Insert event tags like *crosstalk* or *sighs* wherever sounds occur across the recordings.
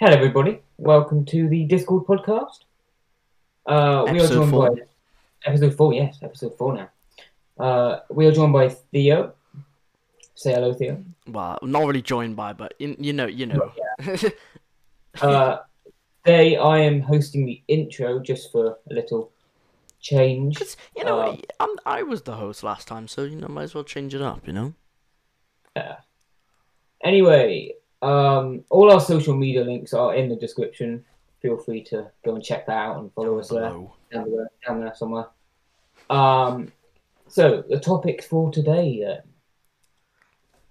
Hello, everybody. Welcome to the Discord podcast. Uh, we are joined four. by episode four. Yes, episode four now. Uh, we are joined by Theo. Say hello, Theo. Well, not really joined by, but you, you know, you know. *laughs* Uh, today I am hosting the intro just for a little change. You know, Uh, I'm, I was the host last time, so you know, might as well change it up. You know. Yeah. Anyway, um, all our social media links are in the description. Feel free to go and check that out and follow us there. Hello. down there, down there somewhere. Um, so the topic for today then,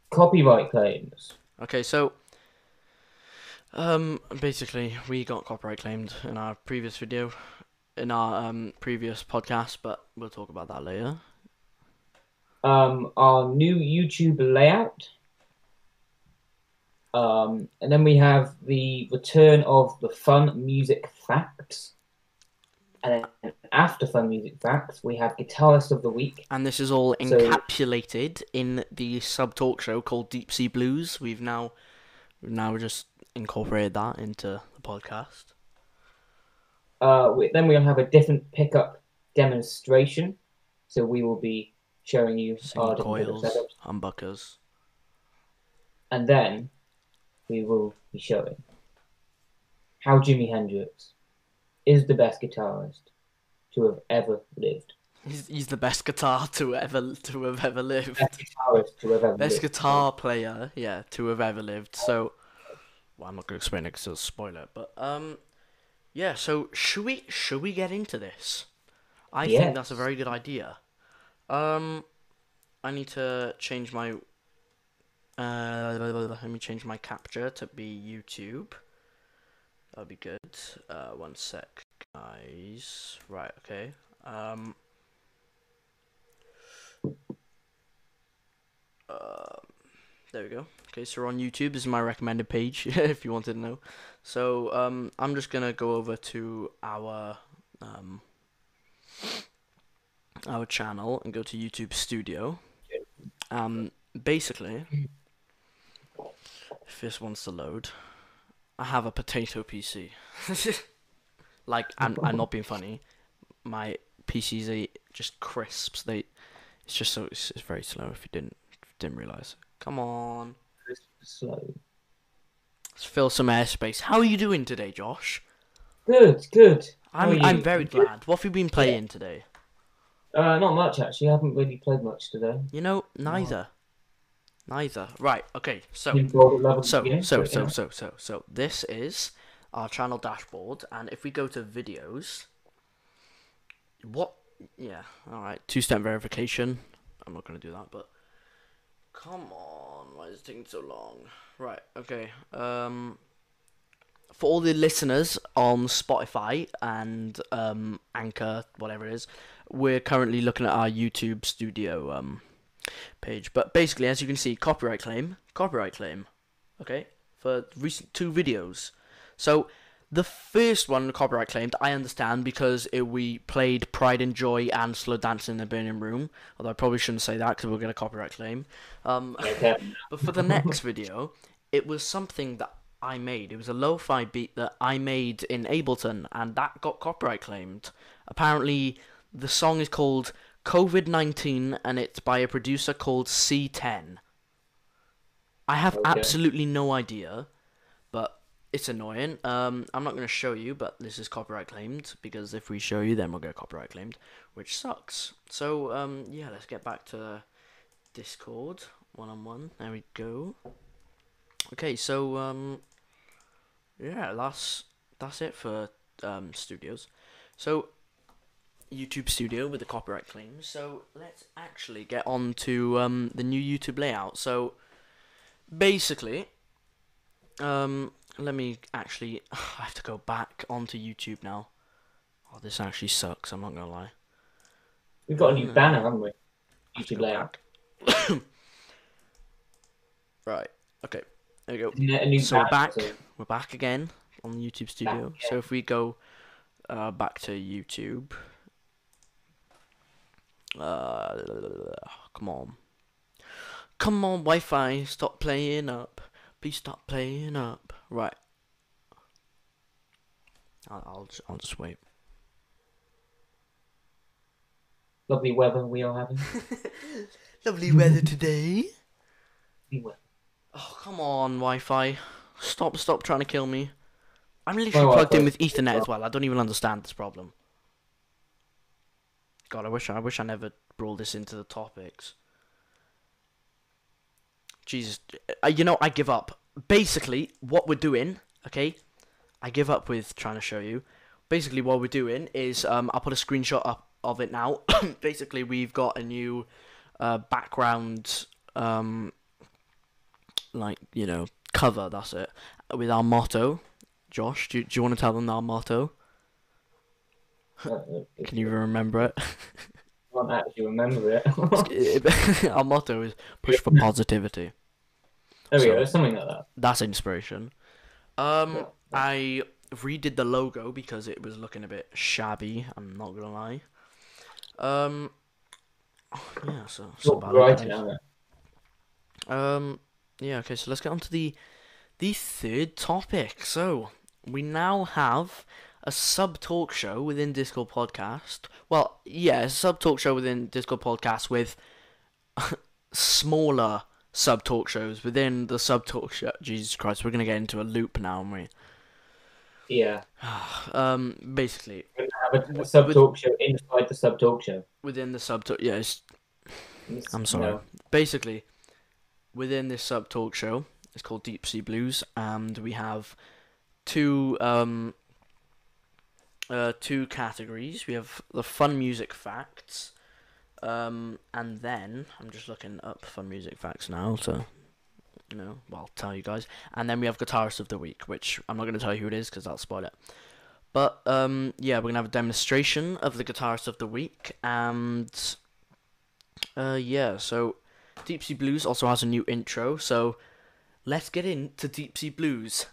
copyright claims. Okay, so um, basically, we got copyright claimed in our previous video, in our um previous podcast, but we'll talk about that later. Um, our new YouTube layout. Um, and then we have the return of the fun music facts. And then after fun music facts, we have guitarist of the week. And this is all So- encapsulated in the sub talk show called Deep Sea Blues. We've now, we've now just incorporated that into the podcast. Uh, we, then we'll have a different pickup demonstration. So we will be showing you our coils, setups. humbuckers. and then we will be showing how Jimi Hendrix is the best guitarist to have ever lived. He's, he's the best guitar to ever to have ever lived. Best guitarist to have ever Best lived. guitar player, yeah, to have ever lived. So, well, I'm not gonna explain it because it's a spoiler. But um, yeah. So should we should we get into this? I think that's a very good idea. Um, I need to change my. Uh, let me change my capture to be YouTube. That'll be good. Uh, one sec, guys. Right. Okay. Um. Um, there we go. Okay, so we're on YouTube. This is my recommended page *laughs* if you wanted to know. So um, I'm just gonna go over to our um, our channel and go to YouTube Studio. Um, basically, if this wants to load, I have a potato PC. *laughs* like I'm, I'm not being funny. My PCs are just crisps. They, it's just so it's, it's very slow. If you didn't didn't realize. Come on, Slow. let's fill some airspace. How are you doing today, Josh? Good, good. How I'm I'm very Good? glad. What have you been playing today? Uh, not much actually. I haven't really played much today. You know, neither. Neither. Right. Okay. So. Been bored at level So, so, so, so, so, so, this is our channel dashboard, and if we go to videos, what? Yeah, all right. Two-step verification. I'm not gonna do that, but come on, why is it taking so long? Right. Okay. Um, for all the listeners on Spotify and um Anchor, whatever it is, we're currently looking at our YouTube Studio um page. But basically, as you can see, copyright claim, copyright claim okay, for recent two videos. So the first one, copyright claimed, I understand because it, we played Pride and Joy and Slow Dancing in the Burning Room. Although I probably shouldn't say that because we'll get a copyright claim. Um, Okay. *laughs* but for the next video, it was something that I made. It was a lo-fi beat that I made in Ableton, and that got copyright claimed. Apparently, the song is called COVID nineteen, and it's by a producer called C10. I have Okay. absolutely no idea, but it's annoying. Um, I'm not going to show you, but this is copyright claimed because if we show you, then we'll get copyright claimed, which sucks. So um, yeah, let's get back to Discord one on one. There we go. Okay, so um, yeah, that's that's it for um studios. So YouTube Studio with the copyright claims. So let's actually get on to um the new YouTube layout. So basically, um, let me actually. *sighs* I have to go back onto YouTube now. Oh, this actually sucks. I'm not gonna lie. We've got a new banner, haven't we? YouTube layout. *coughs* Right. Okay. There we go. New So we're back. so- We're back again on YouTube Studio. Back, So if we go uh, back to YouTube, uh, come on, come on, Wi-Fi, stop playing up. Please stop playing up. Right. I'll I'll just, I'll just wait. Lovely weather we are having. *laughs* Lovely weather today. Oh come on, Wi-Fi! Stop stop trying to kill me. I'm literally plugged in with Ethernet as well. I don't even understand this problem. God, I wish I wish I never brought this into the topics. Jesus, uh, you know I give up. Basically, what we're doing, okay? I give up with trying to show you. Basically, what we're doing is um, I'll put a screenshot up of it now. *coughs* Basically, we've got a new uh, background, um, like you know, cover. That's it. With our motto. Josh, do do you want to tell them our motto? Can you remember it? I *laughs* can't actually remember it. *laughs* our motto is push for positivity. there we So- go, something like that. That's inspiration. Um, I redid the logo because it was looking a bit shabby. I'm not gonna lie. Um, yeah. So, so Got about variety it, now, guys. then. Um, yeah. Okay. So let's get on to the the third topic. So we now have a sub talk show within Discord podcast. Well, yeah, a sub talk show within Discord podcast with *laughs* smaller sub talk shows within the sub talk show. Jesus Christ, we're gonna get into a loop now, aren't we? Yeah. *sighs* Um, basically We're gonna have a, a sub talk show inside the sub talk show. within the sub talk. Yeah, it's, It's, I'm sorry. know, Basically, within this sub talk show, it's called Deep Sea Blues, and we have two um uh two categories. We have the fun music facts, um, and then I'm just looking up fun music facts now to you know, well, tell you guys. And then we have guitarist of the week, which I'm not going to tell you who it is because I'll spoil it. But um, yeah, we're gonna have a demonstration of the guitarist of the week, and uh, yeah, so Deep Sea Blues also has a new intro. So let's get into Deep Sea Blues.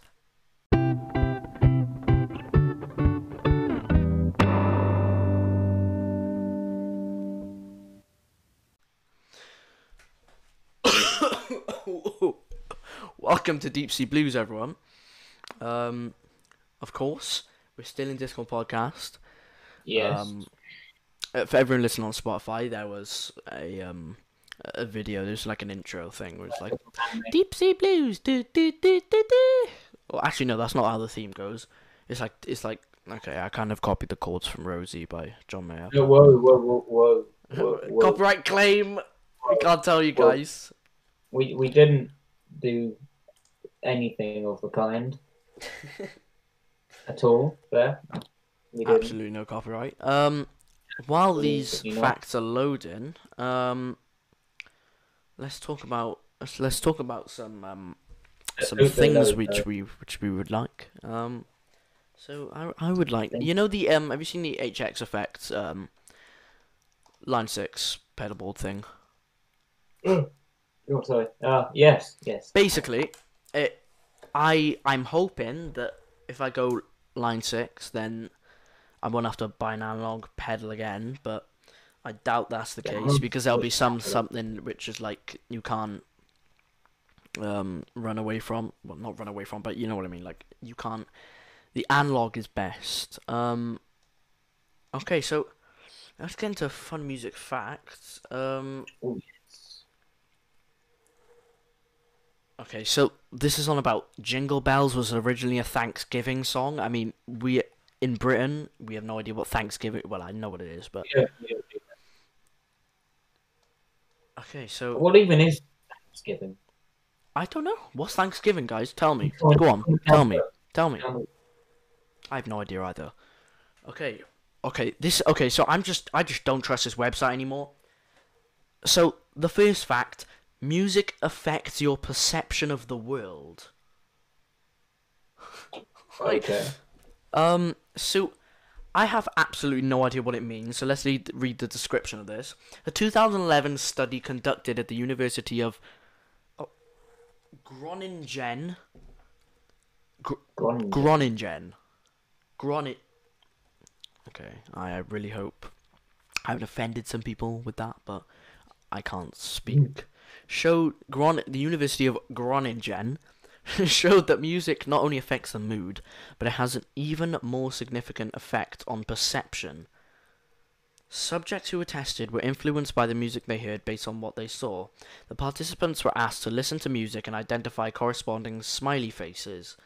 Welcome to Deep Sea Blues, everyone. Um, of course, we're still in Discord podcast. yes. Um, uh, for everyone listening on Spotify, there was a um a video. There's like an intro thing where it's like Deep Sea Blues. Do, do, do, do, do. Well, actually, no, that's not how the theme goes. It's like it's like okay, I kind of copied the chords from Rosie by John Mayer. No, whoa, whoa, whoa, whoa, whoa, whoa. *laughs* Copyright claim. I can't tell you Whoa. guys. We we didn't do anything of the kind *laughs* at all. There. Absolutely no copyright. Um, while these you know. facts are loading, um, let's talk about let's, let's talk about some um some Let's hope they things load, which uh, we which we would like. Um, so I I would like you know the um have you seen the HX effects um line six pedalboard thing? *gasps* Oh, sorry. Ah, yes, yes. Basically, it I I'm hoping that if I go line six, then I won't have to buy an analog pedal again. But I doubt that's the case because there'll be some something which is like you can't um run away from. Well, not run away from, but you know what I mean. Like you can't. The analog is best. Um. Okay, so let's get into fun music facts. Um. Oh, yes. Okay, so this is on about Jingle Bells was originally a Thanksgiving song. I mean, we in Britain we have no idea what Thanksgiving. Well, I know what it is, but Yeah, yeah, yeah. okay. So What even is Thanksgiving? I don't know what's Thanksgiving, guys. Tell me. Go on. Tell me. Tell me. I have no idea either. Okay. Okay. This. Okay. So I'm just. I just don't trust this website anymore. So the first fact: music affects your perception of the world. *laughs* Like, Okay. Um, so I have absolutely no idea what it means. So let's read, read the description of this. A 2011 study conducted at the University of oh, Groningen. Gone. Groningen. Groningen. Okay, I I really hope I haven't offended some people with that, but I can't speak. Showed Gron the University of Groningen *laughs* showed that music not only affects the mood, but it has an even more significant effect on perception. Subjects who were tested were influenced by the music they heard based on what they saw. The participants were asked to listen to music and identify corresponding smiley faces.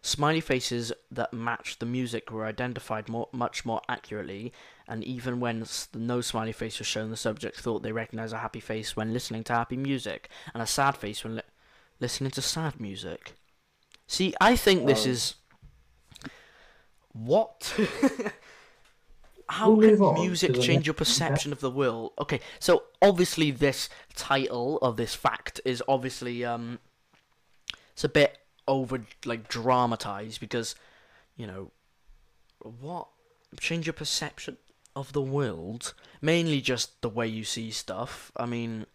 Smiley faces that matched the music were identified more, much more accurately, and even when no smiley face was shown, the subject thought they recognized a happy face when listening to happy music, and a sad face when li- listening to sad music. See, I think this is. What? *laughs* How We'll can music change your perception of the world? Okay, so obviously this title of this fact is obviously um it's a bit over like dramatized because you know what change your perception of the world mainly just the way you see stuff i mean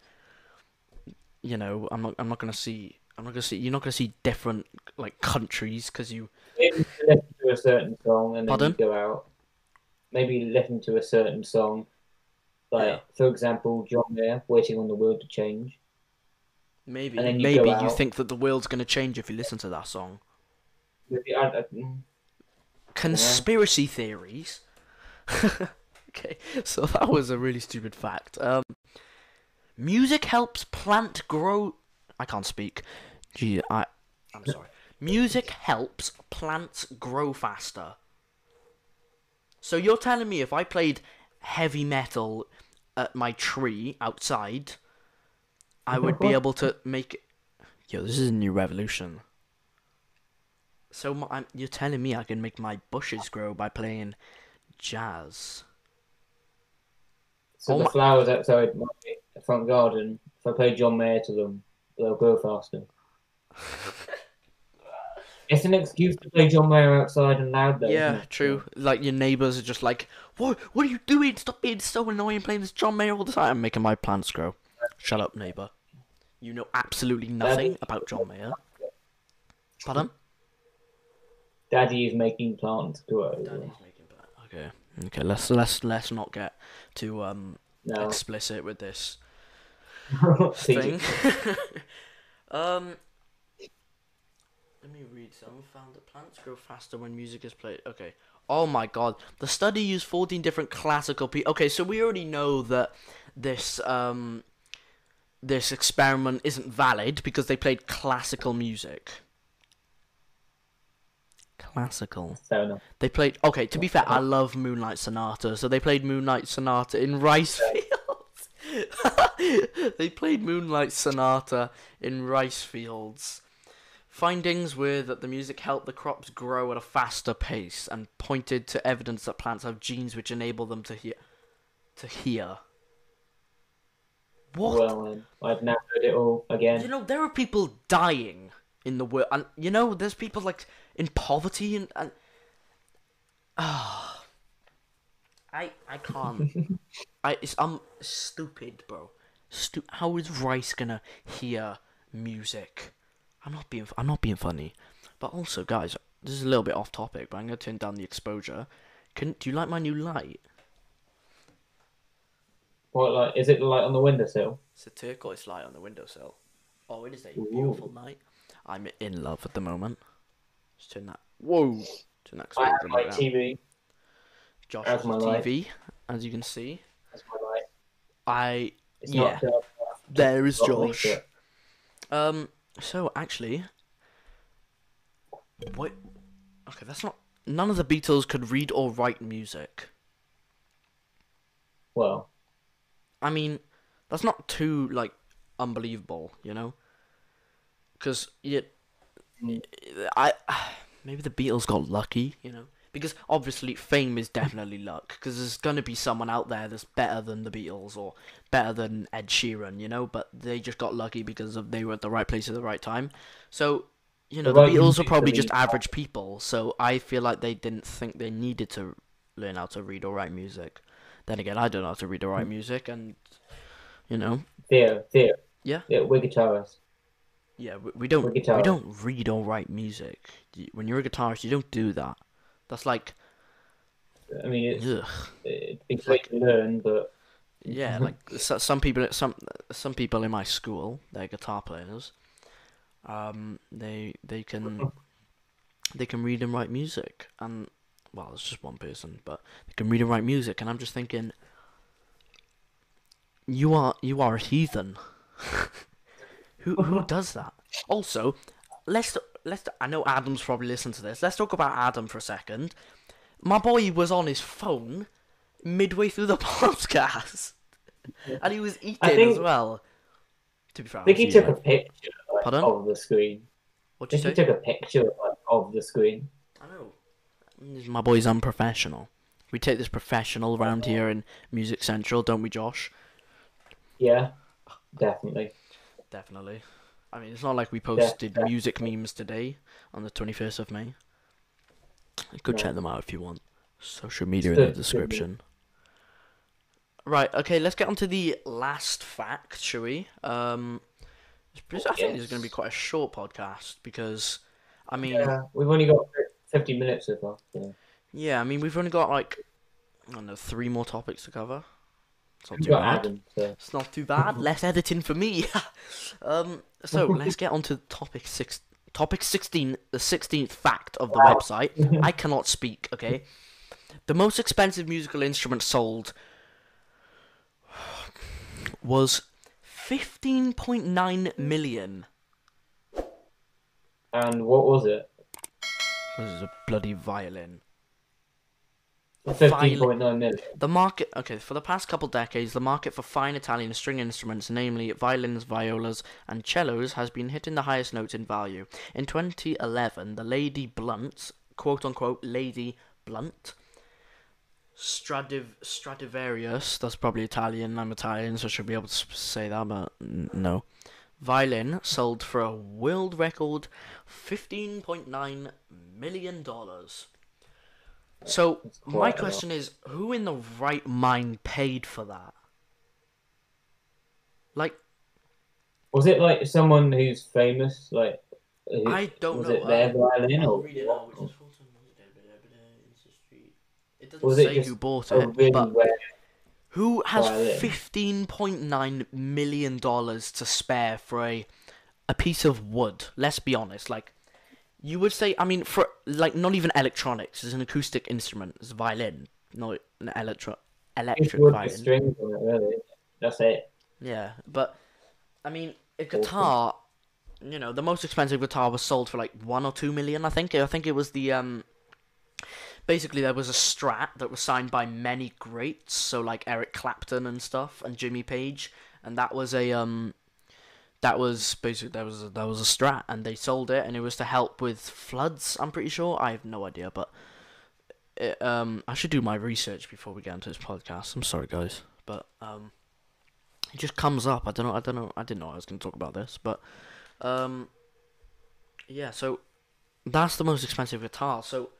you know i'm not i'm not going to see i'm not to see you're not going to see different like countries because you Maybe listen to a certain song and then Pardon? you go out. Maybe listen to a certain song. Like, Yeah. for example, John Mayer, Waiting on the World to Change. maybe you maybe you think that the world's going to change if you listen to that song Maybe, I, I, mm, conspiracy theories. *laughs* okay, *laughs* so that was a really stupid fact. Um, music helps plant grow. I can't speak. Gee, I. I'm sorry. Music helps plants grow faster. So you're telling me if I played heavy metal at my tree outside, I would be able to make. Yo, this is a new revolution. So my, you're telling me I can make my bushes grow by playing jazz? So Oh the my- flowers outside my front garden, if I play John Mayer to them, they'll grow faster. *laughs* it's an excuse to play John Mayer outside and loud, though. yeah, true. Like your neighbors are just like, "What? What are you doing? Stop being so annoying, playing this John Mayer all the time, I'm making my plants grow." Shut up, neighbor. You know absolutely nothing about John Mayer. *laughs* Pardon? Daddy is making plants grow. Okay. Let's let's let's not get too um No. explicit with this. *laughs* Thing. *laughs* um, let me read. Someone found that plants grow faster when music is played. Okay. Oh my god. The study used 14 different classical pe- Okay, so we already know that this um this experiment isn't valid because they played classical music. Classical. Fair enough. They played. Okay, to be fair, I love Moonlight Sonata, so they played Moonlight Sonata in rice fields. *laughs* they played Moonlight Sonata in rice fields. Findings were that the music helped the crops grow at a faster pace and pointed to evidence that plants have genes which enable them to hear. To hear. What? Well, I've now heard it all again. You know, there are people dying in the world, and you know, there's people like in poverty and and. Ah, I I can't. *laughs* I it's I'm stupid, bro. Stu- How is Rice gonna hear music? I'm not being I'm not being funny, but also, guys, this is a little bit off topic, but I'm gonna turn down the exposure. Can do you like my new light? What, like, is it the light on the windowsill? It's a turquoise light on the windowsill. Oh, it is a Ooh. beautiful night. I'm in love at the moment. Just turn that. Whoa! Turn that I have my light down. TV. Josh has my a light. TV, as you can see. That's my light. I It's Yeah. not dark enough to there is Josh. Um. So actually, what? Okay, that's not. None of the Beatles could read or write music. Well, I mean, that's not too like unbelievable, you know? Because it. I *sighs* maybe the Beatles got lucky, you know? Because obviously fame is definitely luck. Because there's gonna be someone out there that's better than the Beatles or better than Ed Sheeran, you know? But they just got lucky because of they were at the right place at the right time. So. You know, The the Beatles are probably just average people, so I feel like they didn't think they needed to learn how to read or write music. Then again, I don't know how to read or write Hmm. music, and you know, Theo, Theo. Yeah? Yeah, we're guitarists. Yeah, we, we don't we don't read or write music. When you're a guitarist, you don't do that. That's like, I mean, it's, ugh. it'd be to learn, but yeah, *laughs* like so, some people, some some people in my school, they're guitar players. Um, they they can they can read and write music, and well, it's just one person, but they can read and write music, and I'm just thinking, you are you are a heathen. *laughs* who who *laughs* does that? Also, let's let's. I know Adam's probably listened to this. Let's talk about Adam for a second. My boy was on his phone midway through the *laughs* podcast, and he was eating think- as well. To be fair, I think he took a picture like, of the screen. What'd you think say? he took a picture like, of the screen. I know. My boy's unprofessional. We take this professional around here in Music Central, don't we, Josh? Yeah, definitely. Definitely. I mean, it's not like we posted music memes today on the 21st of May. You could No. check them out if you want. Social media in the Good, good. description. Right, okay, let's get on to the last fact, shall we? Um, it's- I think this is going to be quite a short podcast because, I mean, Yeah, we've only got 50 minutes so far. So. yeah, I mean, we've only got like, I don't know, three more topics to cover. It's not too bad. Adam, so. It's not too bad. Less editing for me. *laughs* um, so *laughs* let's get on to topic six. Topic sixteen, the sixteenth fact of the Wow. website. *laughs* I cannot speak. Okay, the most expensive musical instrument sold was fifteen point nine million. And what was it? This is a bloody violin. For Violin. 15.9 million. The market, okay, for the past couple decades, the market for fine Italian string instruments, namely violins, violas, and cellos, has been hitting the highest notes in value. In 2011, the Lady Blunt, quote unquote, Lady Blunt, Stradiv- Stradivarius, that's probably Italian, I'm Italian, so I should be able to say that, but no. Violin sold for a world record $15.9 million. So That's my quite a lot. question is, who in the right mind paid for that? Like, Was it like someone who's famous? Like, who, I don't was know. it their violin or read it now, which is Fulton It doesn't Was say who bought it, really but who has fifteen point nine million dollars to spare for a a piece of wood? Let's be honest. Like, you would say, I mean, for like not even electronics. It's an acoustic instrument. It's a violin, not an electro electric violin. strings on it, really. That's it. Yeah, but I mean, a guitar. You know, the most expensive guitar was sold for like one or two million. I think. I think it was the um. Basically, there was a Strat that was signed by many greats, so like Eric Clapton and stuff, and Jimmy Page, and that was a um. That was basically that was a, that was a Strat, and they sold it, and it was to help with floods. I'm pretty sure. I have no idea, but it, um, I should do my research before we get into this podcast. I'm sorry, guys, but um, it just comes up. I don't know. I don't know. I didn't know I was going to talk about this, but um, yeah. So that's the most expensive guitar. So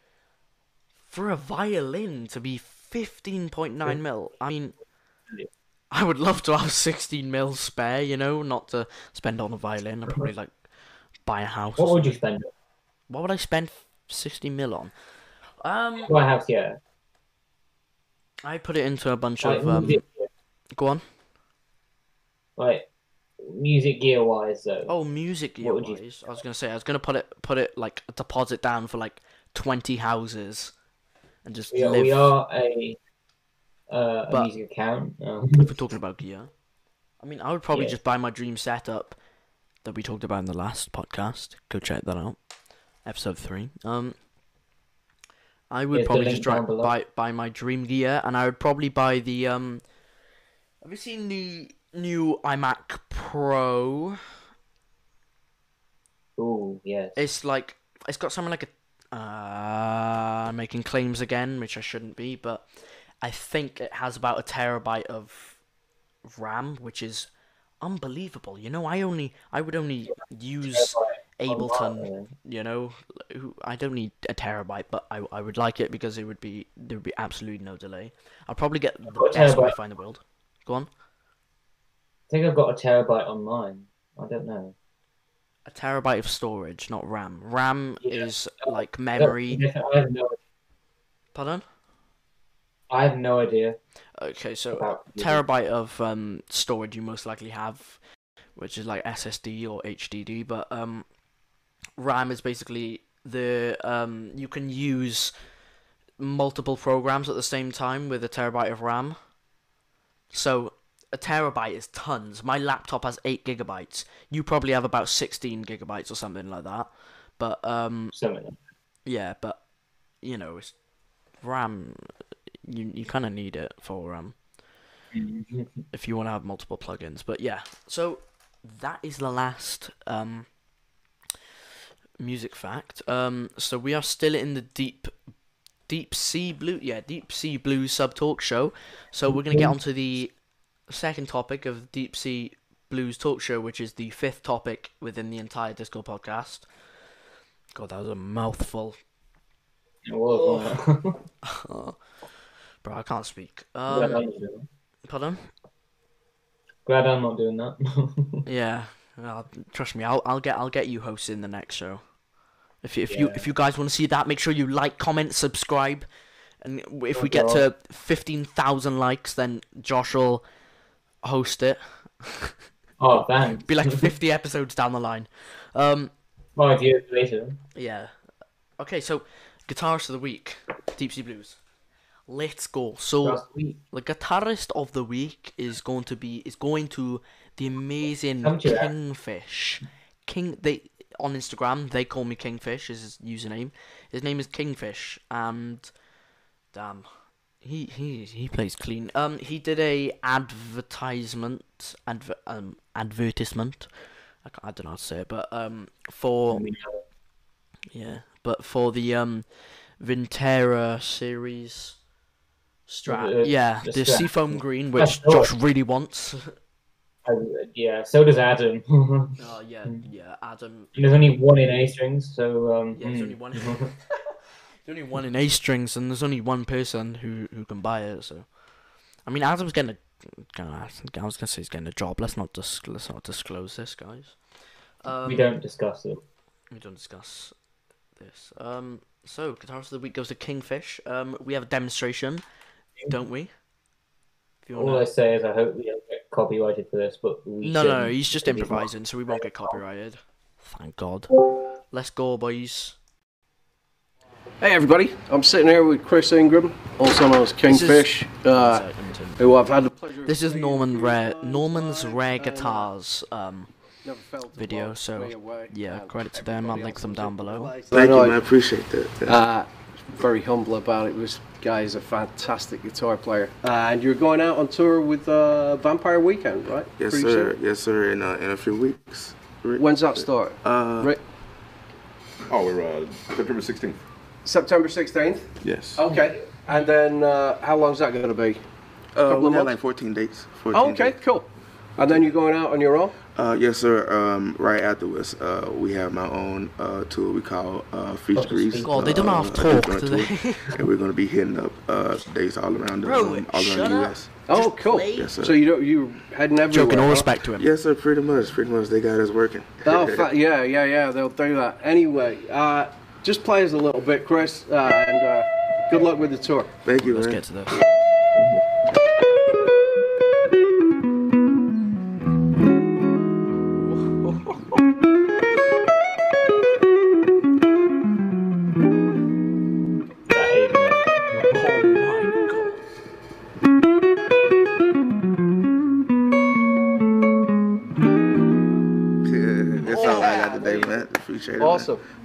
for a violin to be fifteen point nine mil, I mean, I would love to have sixteen mil spare. You know, not to spend on a violin. I'd probably like buy a house. What would you spend? What would I spend sixty mil on? Um, My house, yeah. I put it into a bunch Like, of um. music, Go on. like music gear wise, though. Oh, music gear would you- wise, I was gonna say I was gonna put it put it like a deposit down for like twenty houses, and just we, are, live. we are a, uh, a But- music account. Um, If *laughs* we're talking about gear, I mean, I would probably Yeah. just buy my dream setup that we talked about in the last podcast. Go check that out, episode three. Um, I would the probably just try, buy buy my dream gear, and I would probably buy the um. Have you seen the new iMac Pro? Oh yes. It's like it's got something like a. Uh, I'm making claims again, which I shouldn't be, but I think it has about a terabyte of RAM, which is unbelievable. You know, I only I would only use Ableton. You know, I don't need a terabyte, but I I would like it because it would be there would be absolutely no delay. I'll probably get the best? Wi-Fi in the world. Go on, I think I've got a terabyte on mine. I don't know. a terabyte of storage, not RAM. RAM Yeah. is like memory. no, Pardon. I have no idea Okay, so terabyte of um, storage you most likely have which is like SSD or HDD. But um, RAM is basically the um, you can use multiple programs at the same time with a terabyte of RAM. So a terabyte is tons. My laptop has eight gigabytes. You probably have about sixteen gigabytes or something like that. But um, Something. yeah, but you know, it's RAM. You you kind of need it for um if you want to have multiple plugins. But yeah, so that is the last um music fact. Um, so we are still in the deep deep sea blue yeah deep sea blues sub talk show. So we're gonna get onto the second topic of deep sea blues talk show, which is the fifth topic within the entire Disco podcast. God, that was a mouthful. It was, wasn't it? *laughs* *laughs* Bro, I can't speak. Um, I'm not doing that. pardon? Glad I'm not doing that. *laughs* Yeah, well, trust me, I'll I'll get I'll get you hosting the next show. If you, if you if you guys want to see that, make sure you like, comment, subscribe, and if Oh, we get to fifteen thousand likes, then Josh will host it. *laughs* oh, thanks. Be like *laughs* fifty episodes down the line. Um, Five years later. yeah. Okay, so guitarist of the week, Deep Sea Blues. Let's go. So the guitarist of the week is going to be is going to the amazing Come to that. Kingfish. King they on Instagram they call me Kingfish is his username. His name is Kingfish and damn he he he plays clean. Um he did a advertisement adver, um advertisement. I, I don't know how to say it, but um for yeah, but for the um Vintera series Strat, The- yeah, the the, Strat. seafoam green, which Josh really wants. Uh, yeah, so does Adam. *laughs* Oh yeah, yeah, Adam. There's only one in A strings, so um. Yeah, there's mm. only one. *laughs* *laughs* There's only one in A strings, and there's only one person who who can buy it. So, I mean, Adam's getting a. Gonna, was gonna say he's getting a job. Let's not dis- let's not disclose this, guys. Um, we don't discuss it. we don't discuss this. Um, so guitarist of the week goes to Kingfish. Um, we have a demonstration, don't we? If All. I say is I hope we don't get copyrighted for this, but we No, no, no, he's just because he's not- improvising, so we won't get copyrighted. Thank God. Let's go, boys. Hey everybody, I'm sitting here with Chris Ingram, also known as Kingfish, uh, who I've had the pleasure. of This is Norman Rare Norman's Rare uh, Guitars. Um, never felt video, so, yeah, credit to them, I'll link them down below. Thank you, man. I appreciate that. Yeah. Uh, very humble about it. This guy is a fantastic guitar player, uh, and you're going out on tour with uh, Vampire Weekend, right? yes, Pretty sir. soon? Yes, sir. In uh, in a few weeks. Rick? When's that start? Uh, Right, Oh, we're uh, September 16th. September 16th. yes. Okay, and then uh, how long's that going to be? uh, couple we of months? like 14 dates. 14 Oh, okay, dates. cool. And then you're going out on your own. Uh, yes, sir. Um, right afterwards, uh, we have my own uh, tour we call uh, Feast Oh, Grease. God, they don't uh, have talk, different do they? and we're gonna be hitting up uh, dates all around the Bro, um, all shut around the. U.S. Oh, cool. play. Yes, sir. So you don't you heading everywhere? Joking, all respect to him. Yes, sir. Pretty much. Pretty much. They got us working. Oh, fa- yeah, yeah, yeah. They'll do that. Anyway, uh, just play us a little bit, Chris, uh, and uh, good luck with the tour. Thank you, Let's man. get to this. That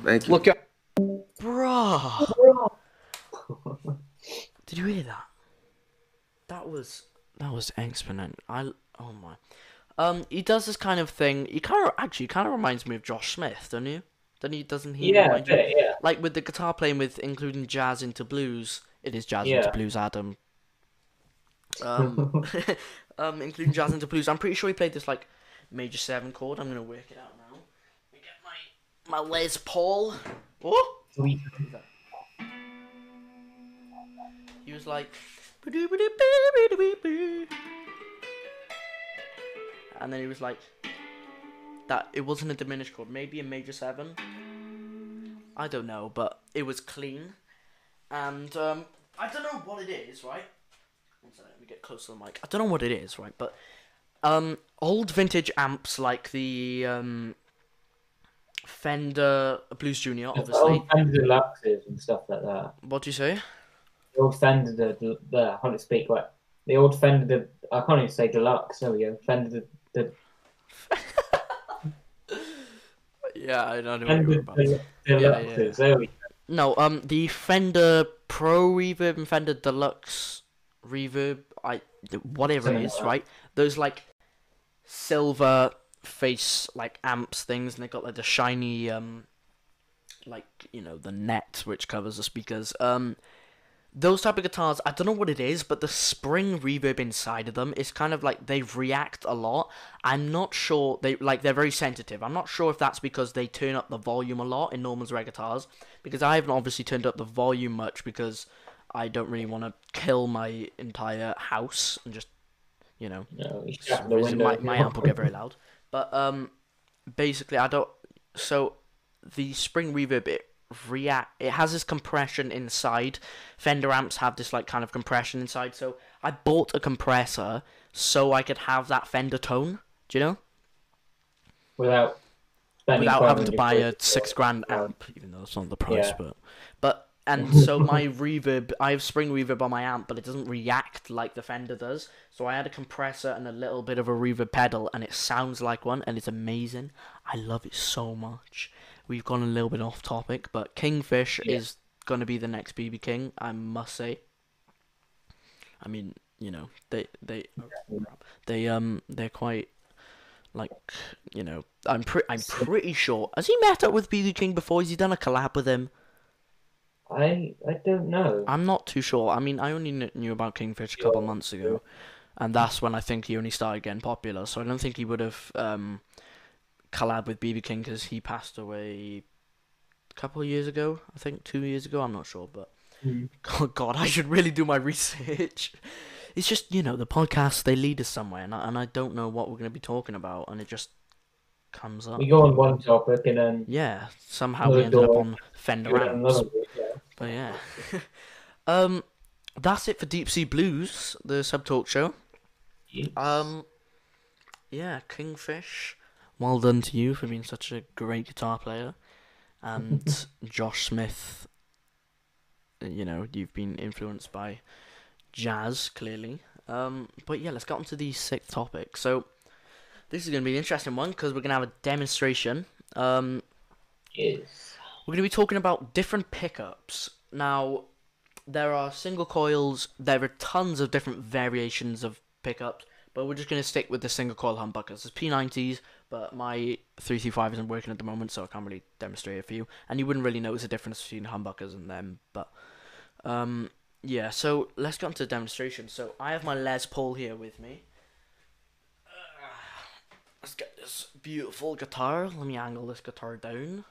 Thank you. Look out. Bruh. *laughs* Did you hear that? That was that was exponent. I oh my. Um, he does this kind of thing. He kind of actually kind of reminds me of Josh Smith, don't you? Doesn't he? Doesn't he? Yeah, a remind you? bit, yeah. Like with the guitar playing with including jazz into blues. It is jazz into blues, Adam. *laughs* Um, *laughs* um, including jazz into blues. I'm pretty sure he played this like major seven chord. I'm gonna work it out now. Let me get my Les Paul. Oh. He was like, and then he was like, that it wasn't a diminished chord, maybe a major seven. I don't know, but it was clean, and um, I don't know what it is, right? One second, let me get close to the mic. I don't know what it is, right? But um, old vintage amps like the um, Fender Blues Junior, obviously. Old Fender Deluxes and stuff like that. What do you say? The old Fender, the, the I can't speak right. The old Fender, the, I can't even say deluxe. There we go. Fender, the, *laughs* Yeah, I don't know the what you're Fender about. Del- yeah. Deluxes. There we go. No, um, the Fender Pro Reverb and Fender Deluxe Reverb, I whatever it is, right? Those like silver face like amps things, and they've got like the shiny um, like you know the net which covers the speakers. Um, those type of guitars, I don't know what it is, but the spring reverb inside of them is kind of like they react a lot. I'm not sure they like they're very sensitive. I'm not sure if that's because they turn up the volume a lot in Norman's rare guitars, because I haven't obviously turned up the volume much because I don't really want to kill my entire house and just you know No, you s- shut the reason window. my, my amp will get very loud. *laughs* But um, basically, I don't. So the spring reverb it react. It has this compression inside. Fender amps have this like kind of compression inside. So I bought a compressor so I could have that Fender tone. Do you know? without Without having to buy a six grand amp, even though it's not the price. Yeah. But but and *laughs* so my reverb, I have spring reverb on my amp, but it doesn't react like the Fender does. So I had a compressor and a little bit of a reverb pedal, and it sounds like one, and it's amazing. I love it so much. We've gone a little bit off topic, but Kingfish Yeah. is gonna be the next BB King, I must say. I mean, you know, they they they um they're quite like you know I'm pre- I'm pretty sure has he met up with BB King before? Has he done a collab with him? I I don't know. I'm not too sure. I mean, I only kn- knew about Kingfish a couple Yeah. months ago, and that's when I think he only started getting popular. So I don't think he would have um collab with BB King because he passed away a couple of years ago. I think two years ago. I'm not sure, but *laughs* oh God, I should really do my *laughs* research. It's just you know the podcasts they lead us somewhere, and I, and I don't know what we're going to be talking about, and it just comes up. We go on one topic and then Yeah, somehow we Another ended up on Fender amps. Yeah. But *laughs* yeah. um that's it for Deep Sea Blues, the sub talk show. Yes. Um yeah, Kingfish. Well done to you for being such a great guitar player. And *laughs* Josh Smith you know, you've been influenced by jazz, clearly. Um, but yeah, let's get on to the sixth topic. So, this is going to be an interesting one because we're going to have a demonstration. Um, Yes. We're going to be talking about different pickups. Now, there are single coils, there are tons of different variations of pickups, but we're just going to stick with the single coil humbuckers. There's P90s, but my 335 isn't working at the moment, so I can't really demonstrate it for you. And you wouldn't really notice a difference between humbuckers and them, but um, yeah, so let's get on to the demonstration. So I have my Les Paul here with me. Let's get this beautiful guitar. Let me angle this guitar down.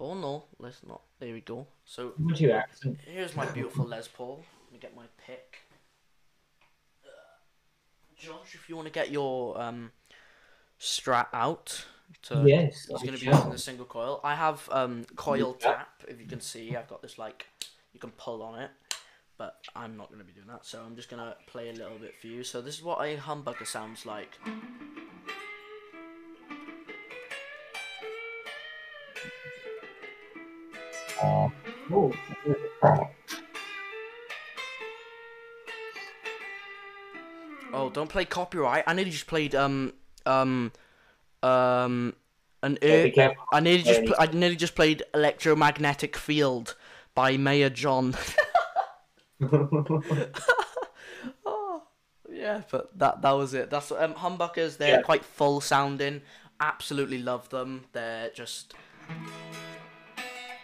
Oh no, let's not. There we go. So What's your accent? here's my beautiful Les Paul. Let me get my pick. Uh, Josh, if you want to get your um, strat out to Yes. He's going to be using the single coil. I have um, coil Yeah. tap. If you can see, I've got this like you can pull on it, but I'm not going to be doing that. So I'm just going to play a little bit for you. So this is what a humbucker sounds like. Oh, Oh, don't play copyright. I nearly just played um um um an Yeah, air. be careful. I nearly just pl- I nearly just played Electromagnetic Field by Mayor John. *laughs* *laughs* oh, yeah, but that that was it. That's um humbuckers. They're Yeah. quite full sounding. Absolutely love them. They're just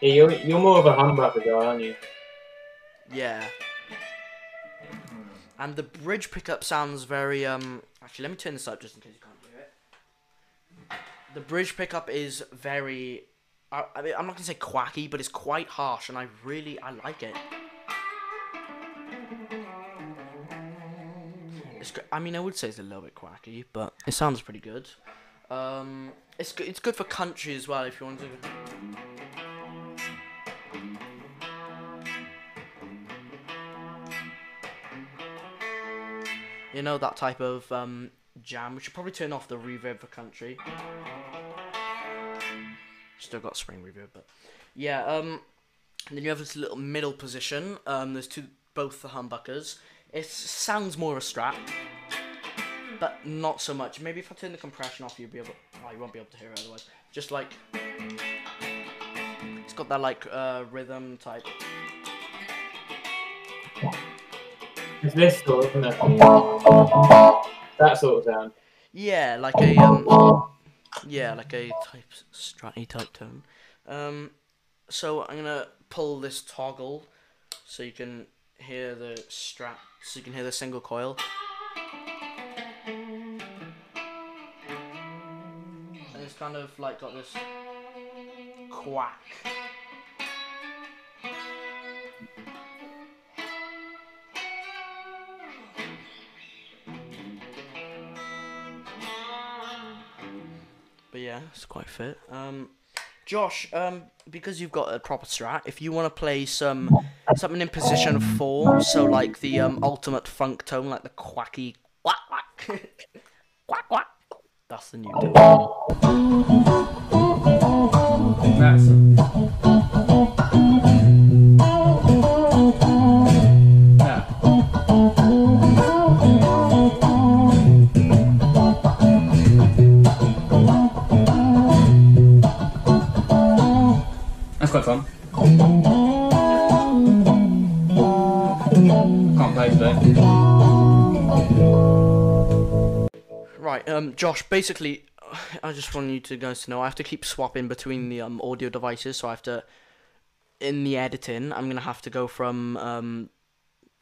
Yeah, you're, you're more of a humbucker guy, aren't you? yeah. And the bridge pickup sounds very um. Actually, let me turn this up just in case you can't hear it. The bridge pickup is very. I, mean, I'm not gonna say quacky, but it's quite harsh, and I really I like it. It's. I mean, I would say it's a little bit quacky, but it sounds pretty good. Um, it's. It's good for country as well if you want to. You know that type of um, jam. We should probably turn off the reverb for country. Still got spring reverb, but yeah. Um, then you have this little middle position. Um, there's two, both the humbuckers. It sounds more of a strat, but not so much. Maybe if I turn the compression off, you'll be able. Oh, you won't be able to hear it otherwise. Just like it's got that like uh, rhythm type. It's this sort, isn't it? That sort of sound. Yeah, like a um, yeah, like a type stratty type tone. Um, so I'm gonna pull this toggle so you can hear the strat, so you can hear the single coil. And it's kind of like got this quack. Yeah, it's quite fit. Um, Josh, um, because you've got a proper strat, if you want to play some something in position four, so like the um, ultimate funk tone, like the quacky quack quack *laughs* quack quack, that's the new tone. Josh. Basically, *sighs* I just want you to guys to know I have to keep swapping between the um audio devices, so I have to. In the editing, I'm gonna have to go from um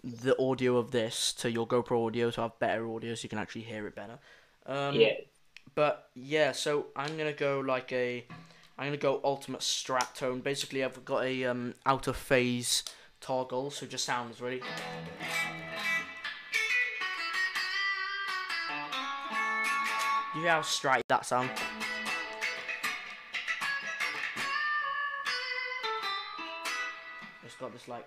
the audio of this to your GoPro audio to have better audio, so you can actually hear it better. Um, Yeah. But yeah, so I'm gonna go like a, I'm gonna go ultimate strat tone. Basically, I've got a um out of phase toggle, so just sounds really. You hear how straight that sound? It's got this like.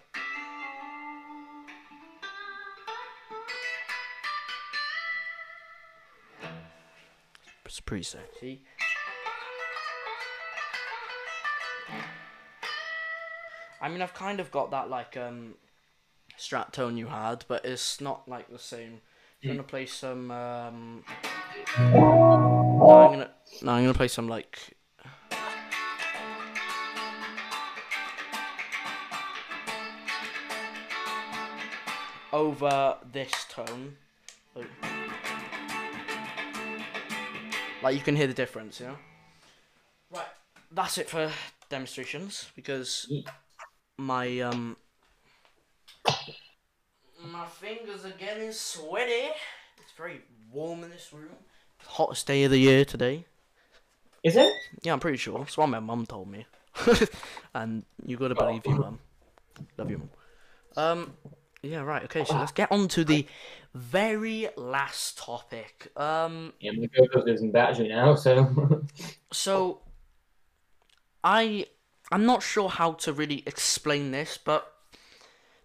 It's pretty sexy. I mean, I've kind of got that like um, strat tone you had, but it's not like the same. I'm gonna play some. Um, no, I'm gonna. No, I'm gonna play some like. Over this tone. Like, like you can hear the difference, you know? Right, that's it for demonstrations because my um my fingers are getting sweaty. It's very warm in this room. Hottest day of the year today. Is it? Yeah, I'm pretty sure. That's what my mum told me. *laughs* and you gotta believe your mum. Love you, mum. Um, yeah, right. Okay, so let's get on to the very last topic. Um, Yeah, my GoPro's losing battery now, so. *laughs* so I I'm not sure how to really explain this, but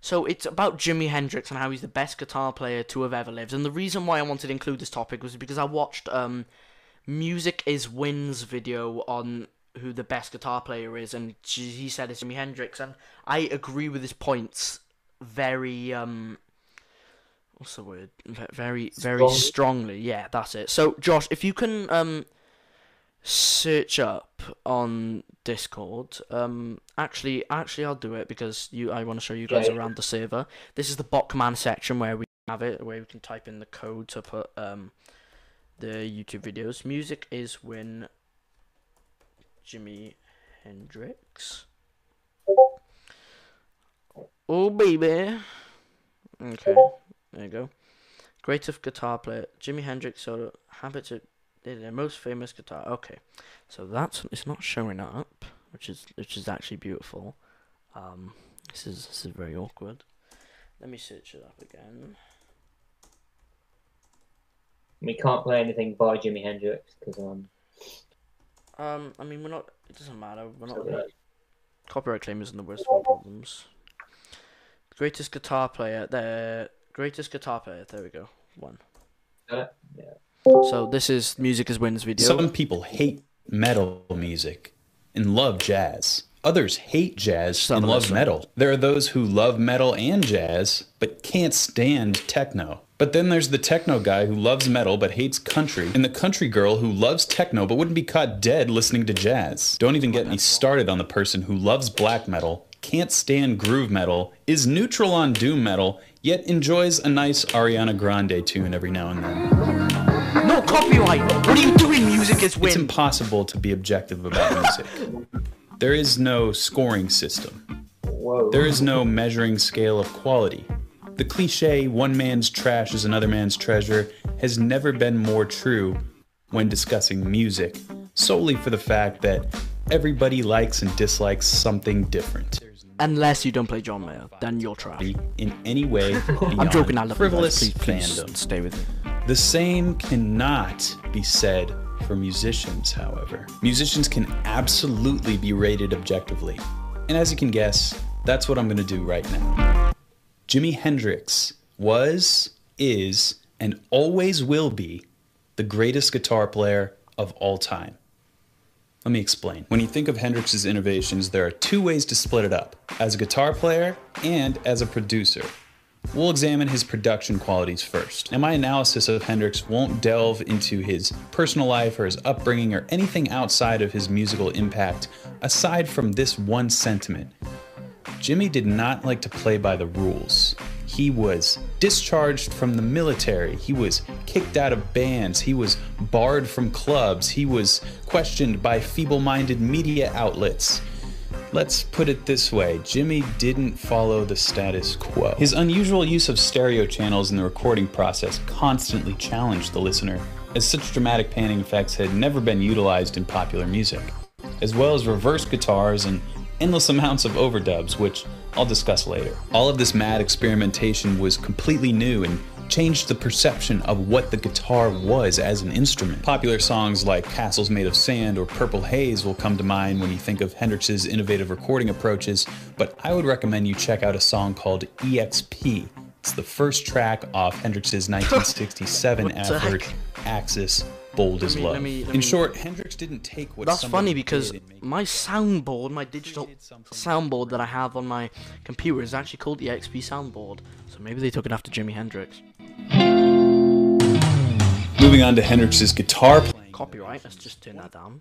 so it's about Jimi Hendrix and how he's the best guitar player to have ever lived. And the reason why I wanted to include this topic was because I watched um Music is Win's video on who the best guitar player is and he said it's Jimi Hendrix. And I agree with his points. Very um what's the word? Very very Strongly? strongly. Yeah that's it. So Josh if you can um search up on Discord. Um, actually, actually, I'll do it because you. I want to show you guys Okay. around the server. This is the bot command section where we have it, where we can type in the code to put um the YouTube videos. Music is Win Jimi Hendrix. Oh baby. Okay, there you go. Greatest guitar player, Jimi Hendrix solo habits of they're their most famous guitar. Okay, so that's it's not showing up, which is which is actually beautiful. Um, this is this is very awkward. Let me search it up again. we can't play anything by Jimi Hendrix because um. Um, I mean we're not. It doesn't matter. We're not. Really, copyright claim isn't the worst of problems. Greatest guitar player. The greatest guitar player. There we go. One. yeah. So this is Music is Wins video. Some people hate metal music and love jazz. Others hate jazz Some and love metal. There are those who love metal and jazz, but can't stand techno. But then there's the techno guy who loves metal but hates country, and the country girl who loves techno but wouldn't be caught dead listening to jazz. Don't even get me started on the person who loves black metal, can't stand groove metal, is neutral on doom metal, yet enjoys a nice Ariana Grande tune every now and then. No copyright. What are you doing? Music is It's impossible to be objective about music. There is no scoring system. Whoa. There is no measuring scale of quality. The cliche, one man's trash is another man's treasure, has never been more true when discussing music, solely for the fact that everybody likes and dislikes something different. Unless you don't play John Mayer, then you're trash. In any way, *laughs* I'm joking. I love frivolous you guys. Please, please fandom. stay with me. The same cannot be said for musicians, however. Musicians can absolutely be rated objectively. And as you can guess, that's what I'm going to do right now. Jimi Hendrix was, is, and always will be the greatest guitar player of all time. Let me explain. When you think of Hendrix's innovations, there are two ways to split it up as a guitar player and as a producer. We'll examine his production qualities first. Now, my analysis of Hendrix won't delve into his personal life or his upbringing or anything outside of his musical impact, aside from this one sentiment. Jimi did not like to play by the rules. He was discharged from the military. He was kicked out of bands. He was barred from clubs. He was questioned by feeble minded media outlets. Let's put it this way Jimi didn't follow the status quo. His unusual use of stereo channels in the recording process constantly challenged the listener, as such dramatic panning effects had never been utilized in popular music, as well as reverse guitars and endless amounts of overdubs, which I'll discuss later. All of this mad experimentation was completely new and changed the perception of what the guitar was as an instrument. Popular songs like Castles Made of Sand or Purple Haze will come to mind when you think of Hendrix's innovative recording approaches, but I would recommend you check out a song called EXP. It's the first track off Hendrix's 1967 *laughs* What effort. Axis Bold as Love. let me- let In short, Hendrix didn't take what That's funny because did and make my soundboard, my digital soundboard that I have on my computer is actually called the EXP soundboard. So maybe they took it after Jimi Hendrix. Moving on to Hendrix's guitar playing. Copyright. Let's just turn that down.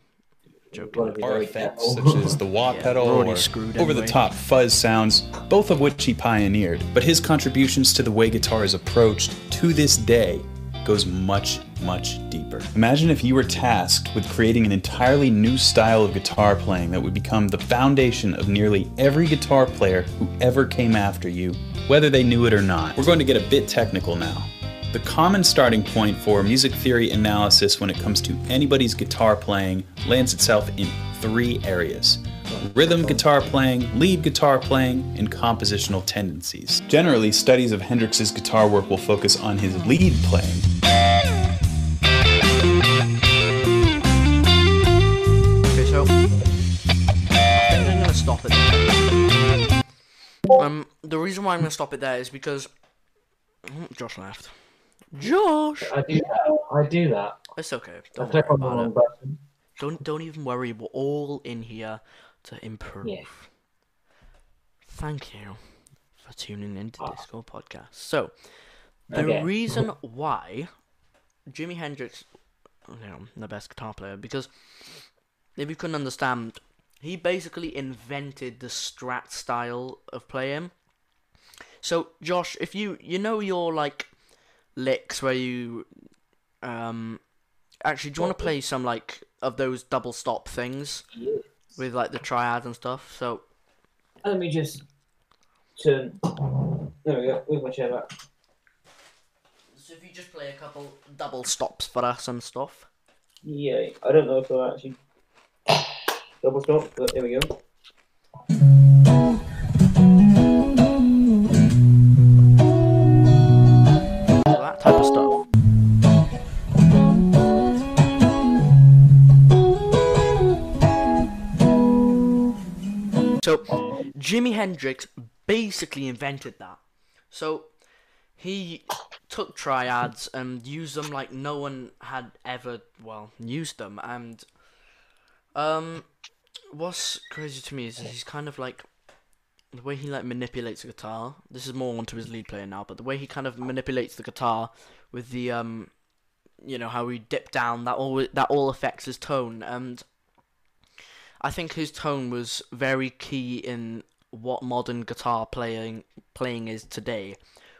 Gotta Joking. be Guitar effects such as the wah *laughs* Yeah, pedal or screwed over the anyway. top fuzz sounds, both of which he pioneered. But his contributions to the way guitar is approached to this day goes much, much deeper. Imagine if you were tasked with creating an entirely new style of guitar playing that would become the foundation of nearly every guitar player who ever came after you, whether they knew it or not. We're going to get a bit technical now. The common starting point for music theory analysis when it comes to anybody's guitar playing lands itself in three areas rhythm guitar playing, lead guitar playing, and compositional tendencies. Generally, studies of Hendrix's guitar work will focus on his lead playing. Okay, so I think I'm gonna stop it. There. Um, the reason why I'm gonna stop it there is because Oh, Josh left. Josh, I do that. I do that. it's okay. Don't worry click on about it. button. Don't don't even worry. We're all in here to improve. Yeah. Thank you for tuning in into ah. Discord Podcast. So, the Okay. reason why Jimi Hendrix, you know, the best guitar player, because if you couldn't understand, he basically invented the Strat style of playing. So, Josh, if you you know your like licks where you um actually do you want to play some like of those double stop things Yes. with like the triad and stuff? So Let me just turn. There we go. With my chair back. So if you just play a couple double stops for us and stuff. Yeah, I don't know if I'll actually double stop, but there we go. Type of stuff. So Jimi Hendrix basically invented that. So he took triads and used them like no one had ever well used them and um what's crazy to me is he's kind of like the way he like manipulates the guitar this is more onto his lead player now but the way he kind of manipulates the guitar with the um you know how he dip down that all that all affects his tone and I think his tone was very key in what modern guitar playing playing is today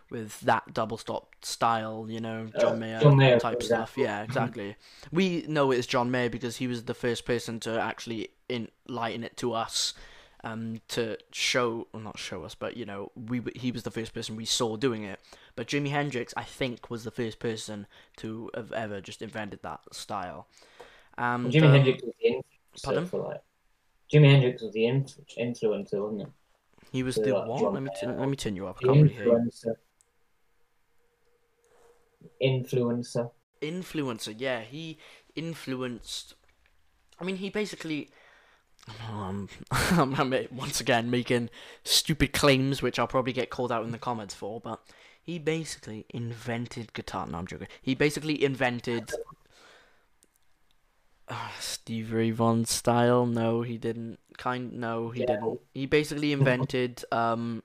with that double stop style, you know, John Uh, Mayer, John Mayer, type stuff. example. Yeah, exactly. we know it's John Mayer because he was the first person to actually enlighten it to us, um, to show, well, not show us, but you know, we he was the first person we saw doing it. But Jimi Hendrix, I think, was the first person to have ever just invented that style. And, Jimi um, Hendrix was the influencer pardon? for like. Jimi Hendrix was the inf- influencer, wasn't it? He was So, the like, what? John Let me t- let me turn you up. I can't really hear you. influencer. Influencer. influencer yeah he influenced i mean he basically um, *laughs* I'm, I'm once again making stupid claims which i'll probably get called out in the comments for but he basically invented guitar no i'm joking. He basically invented *sighs* uh, steve ray vaughan style. No he didn't. Kind no he Yeah. didn't. He basically *laughs* invented um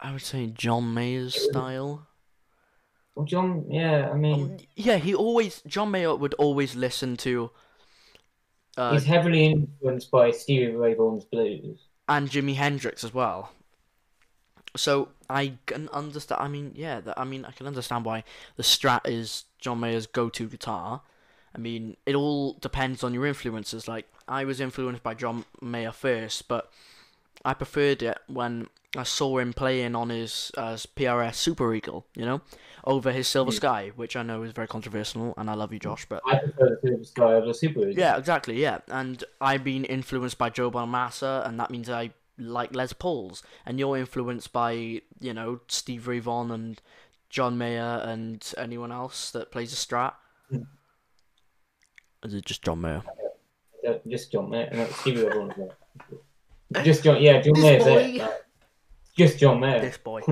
i would say john mayer's style. Well, John, yeah, I mean, um, yeah, he always John Mayer would always listen to uh, he's heavily influenced by Stevie Ray Vaughan's blues. and Jimi Hendrix as well. So I can understand. I mean, yeah, that, I mean, I can understand why the Strat is John Mayer's go-to guitar. I mean, it all depends on your influences. Like I was influenced by John Mayer first, but I preferred it when I saw him playing on his uh, PRS Super Eagle, you know, over his Silver Sky, which I know is very controversial, and I love you, Josh, but I prefer the Silver Sky over the Super Eagle. Yeah, exactly. Yeah, and I've been influenced by Joe Bonamassa, and that means I like Les Pauls. And you're influenced by you know Steve Ray Vaughan and John Mayer and anyone else that plays a Strat. Hmm. Is it just John Mayer? Just John Mayer. No, Stevie Ray Vaughan as well. *laughs* Just John, yeah, John This Mayer's boy. it. like, just John Mayer. This boy.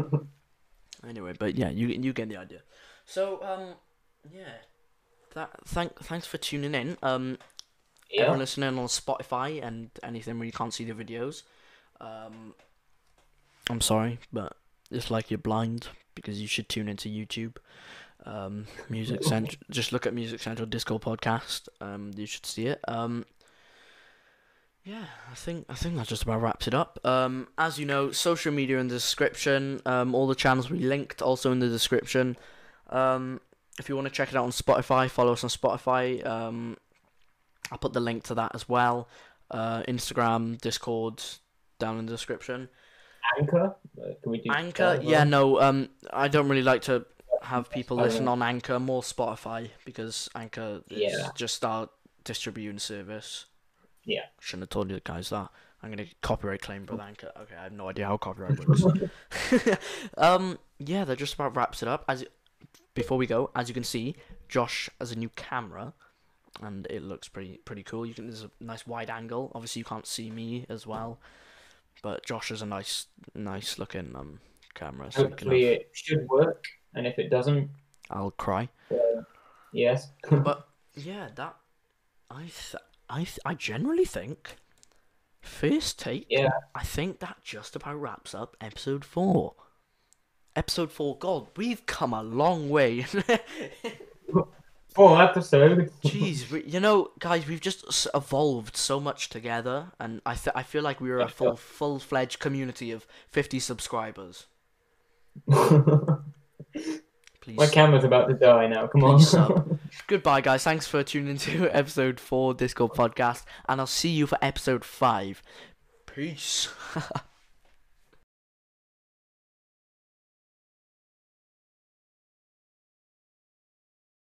*laughs* anyway, but yeah, you you get the idea. So um, yeah, that thank thanks for tuning in. Um, Yeah. everyone listening on Spotify and anything where you can't see the videos. Um, I'm sorry, but it's like you're blind because you should tune into YouTube. Um, Music *laughs* Central. Just look at Music Central Discord podcast. Um, you should see it. Um, yeah, I think I think that just about wraps it up. Um, as you know, social media in the description. Um, all the channels we linked also in the description. Um, if you want to check it out on Spotify, follow us on Spotify. Um, I'll put the link to that as well. Uh, Instagram, Discord, down in the description. Anchor. Uh, Can we do Anchor, that as yeah, no. Um, I don't really like to have people Oh, listen on Anchor, more Spotify because Anchor is Yeah. just our distributing service. Yeah. Shouldn't have told you guys that. I'm gonna copyright claim with Anchor. Okay, I have no idea how copyright works. *laughs* *laughs* um, yeah, that just about wraps it up. As before we go, as you can see, Josh has a new camera, and it looks pretty pretty cool. You can there's a nice wide angle. Obviously, you can't see me as well, but Josh has a nice nice looking um camera. So Hopefully have, it should work, and if it doesn't, I'll cry. uh, yes. *laughs* But yeah, that I th- I th- I generally think first take. Yeah. I think that just about wraps up episode four. Episode four. God, we've come a long way. Full episode. *laughs* Jeez, we, you know, guys, we've just evolved so much together, and I th- I feel like we are a full full fledged community of fifty subscribers. *laughs* Please, My camera's about to die now. Come on. *laughs* Goodbye, guys. Thanks for tuning into *laughs* episode four Discord podcast, and I'll see you for episode five. Peace. *laughs*